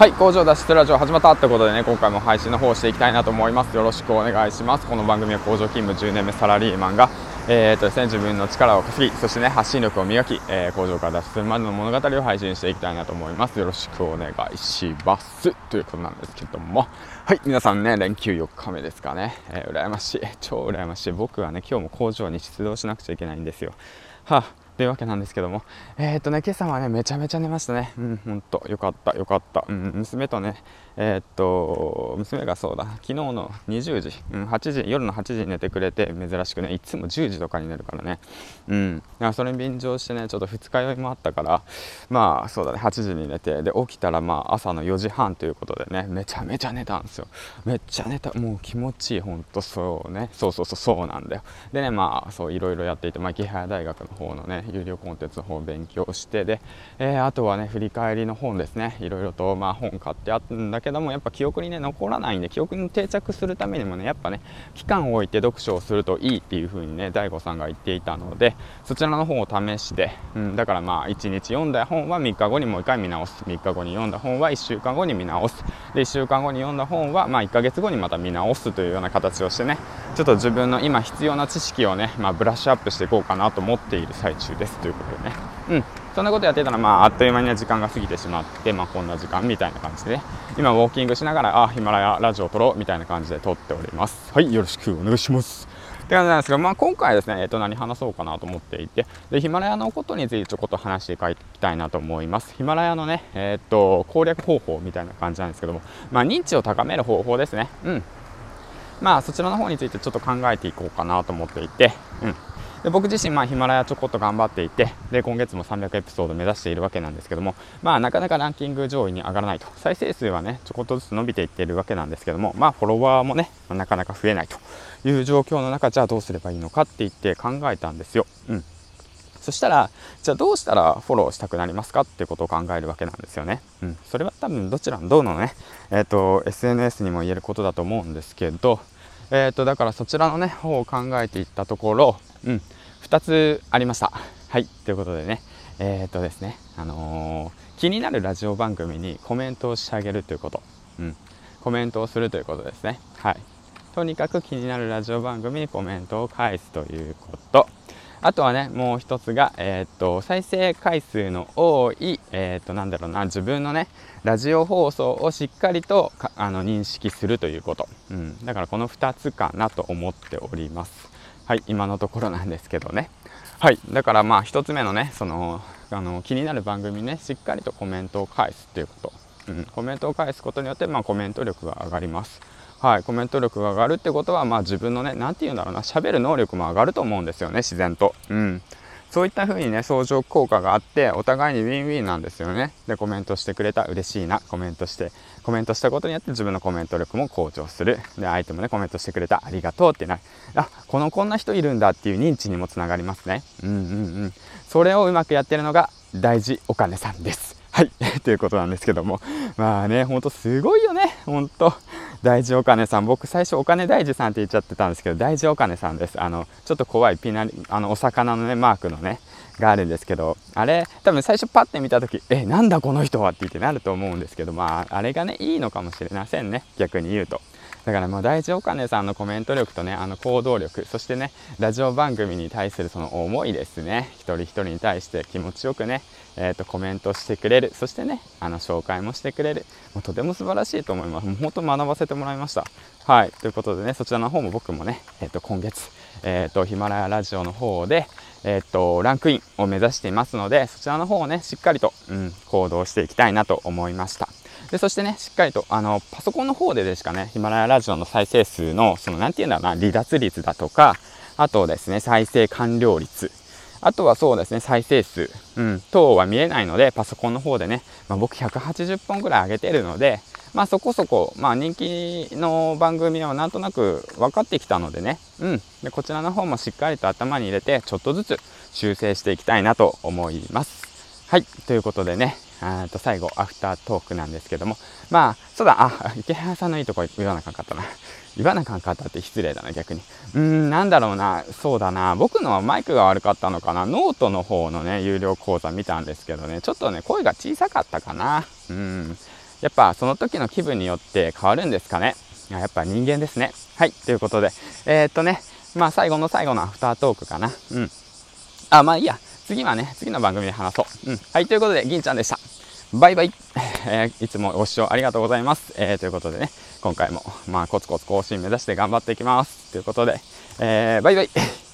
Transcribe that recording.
はい工場脱出ラジオ始まったということでね今回も配信の方をしていきたいなと思います。よろしくお願いします。この番組は工場勤務10年目サラリーマンがえーとですね、自分の力を稼ぎそしてね発信力を磨き、えー、工場から脱出するまでの物語を配信していきたいなと思います。よろしくお願いします。ということなんですけども。はい皆さんね連休4日目ですかね、えー、羨ましい。超羨ましい。僕はね今日も工場に出動しなくちゃいけないんですよ。はあ。というわけなんですけども、えっ、とね、今朝はね、めちゃめちゃ寝ましたね。うん、ほんと、よかった、よかった。うん、娘とね、えー、っと、娘がそうだ、昨日の20時、うん、8時、夜の8時に寝てくれて、珍しくね、いつも10時とかに寝るからね。うん、だからそれに便乗してね、ちょっと二日酔いもあったから、まあ、そうだね、8時に寝て、で、起きたら、まあ、朝の4時半ということでね、めちゃめちゃ寝たんですよ。めっちゃ寝た、もう気持ちいい、ほんとそうね、そうそうそう、そうなんだよ。でね、まあ、そう、いろいろやっていて、まあ、岐阜大学の方のね、有料コンテンツの方を勉強してで、えー、あとはね振り返りの本ですね。いろいろとまあ本買ってあったんだけどもやっぱ記憶にね残らないんで記憶に定着するためにもねやっぱね期間を置いて読書をするといいっていう風にね DAIGO さんが言っていたのでそちらの本を試して、うん、だからまあ1日読んだ本は3日後にもう1回見直す。3日後に読んだ本は1週間後に見直す。で1週間後に読んだ本はまあ1ヶ月後にまた見直すというような形をしてねちょっと自分の今必要な知識をね、まあ、ブラッシュアップしていこうかなと思っている最中ですですということでね、うん、そんなことやってたら、まあ、あっという間に時間が過ぎてしまって、まあ、こんな時間みたいな感じで、ね、今、ウォーキングしながら、あ、ヒマラヤラジオを撮ろうみたいな感じで撮っております。はい、よろしくお願いします。って感じなんですけど、まあ、今回ですね、えっ、と、何話そうかなと思っていて、で、ヒマラヤのことについてちょこっと話していきたいなと思います。ヒマラヤのね、えっ、と、攻略方法みたいな感じなんですけども、まあ、認知を高める方法ですね。うん。まあ、そちらの方についてちょっと考えていこうかなと思っていて、うん。で僕自身、まあ、ヒマラヤちょこっと頑張っていてで今月も300エピソード目指しているわけなんですけども、まあ、なかなかランキング上位に上がらないと再生数はねちょこっとずつ伸びていっているわけなんですけども、まあ、フォロワーもねなかなか増えないという状況の中じゃあどうすればいいのかって言って考えたんですよ。うんそしたら、じゃあどうしたらフォローしたくなりますか？っていうことを考えるわけなんですよね。うん。それは多分どちらの、どうのね、えっ、ー、と、SNS にも言えることだと思うんですけど、えっ、ー、と、だからそちらのね、方を考えていったところ、うん。2つありました。はい、ということでね、えー、っとですね、あのー、気になるラジオ番組にコメントをしてあげるということ、うん、コメントをするということですね。はい。とにかく気になるラジオ番組にコメントを返すということ。あとはね、もう一つが、えー、っと、再生回数の多い、えー、っと、なんだろうな、自分のね、ラジオ放送をしっかりとあの認識するということ。うん。だからこの2つかなと思っております。はい、今のところなんですけどね。はい、だからまあ1つ目のね、そのあの気になる番組ね、しっかりとコメントを返すっていうこと。うん、コメントを返すことによって、まあ、コメント力が上がります。はい、コメント力が上がるってことは、まあ、自分のね、何て言うんだろうな、喋る能力も上がると思うんですよね、自然と。うん。そういった風にね、相乗効果があって、お互いにウィンウィンなんですよね。で、コメントしてくれた、嬉しいな、コメントして、コメントしたことによって自分のコメント力も向上する。で、相手もね、コメントしてくれた、ありがとうってなる。あ、このこんな人いるんだっていう認知にもつながりますね。うんうんうん。それをうまくやってるのが、大事お金さんです。はい。ということなんですけども。まあね、ほんとすごいよね。ほんと。大事お金さん。僕最初お金大事さんって言っちゃってたんですけど、大事お金さんです。あの、ちょっと怖いピナリ、あの、お魚のね、マークのね、があるんですけど、あれ、多分最初パッて見た時、え、なんだこの人はって言ってなると思うんですけど、まあ、あれがね、いいのかもしれませんね。逆に言うと。だからもう大事お金さんのコメント力とね、あの行動力、そしてね、ラジオ番組に対するその思いですね。一人一人に対して気持ちよくね、えっ、ー、と、コメントしてくれる。そしてね、あの、紹介もしてくれる。もうとても素晴らしいと思います。もう本当学ばせてもらいました。はい。ということでね、そちらの方も僕もね、えっ、ー、と、今月、えっ、ー、と、ヒマラヤラジオの方で、えっ、と、ランクインを目指していますので、そちらの方をね、しっかりと、うん、行動していきたいなと思いました。で、そしてね、しっかりと、あの、パソコンの方でですかね、ヒマラヤラジオの再生数の、その、なんて言うんだろうな、離脱率だとか、あとですね、再生完了率。あとはそうですね、再生数、うん、等は見えないので、パソコンの方でね、まあ、僕180本ぐらい上げてるので、まあそこそこ、まあ人気の番組はなんとなく分かってきたのでね、うん。で、こちらの方もしっかりと頭に入れて、ちょっとずつ修正していきたいなと思います。はい。ということでね、あと最後、アフタートークなんですけども、まあ、そうだ、あ、池原さんのいいとこ言わなかったな。言わなかったって失礼だな、逆に。うーん、なんだろうな、そうだな、僕のマイクが悪かったのかな、ノートの方のね、有料講座見たんですけどね、ちょっとね、声が小さかったかな。うん。やっぱその時の気分によって変わるんですかね。やっぱ人間ですね。はいということで。えー、っとねまあ最後の最後のアフタートークかな。うん。あまあいいや。次はね次の番組で話そう。うん。はいということで銀ちゃんでした。バイバイ、えー、いつもご視聴ありがとうございます、えー、ということでね今回もまあコツコツ更新目指して頑張っていきます。ということで、えー、バイバイ。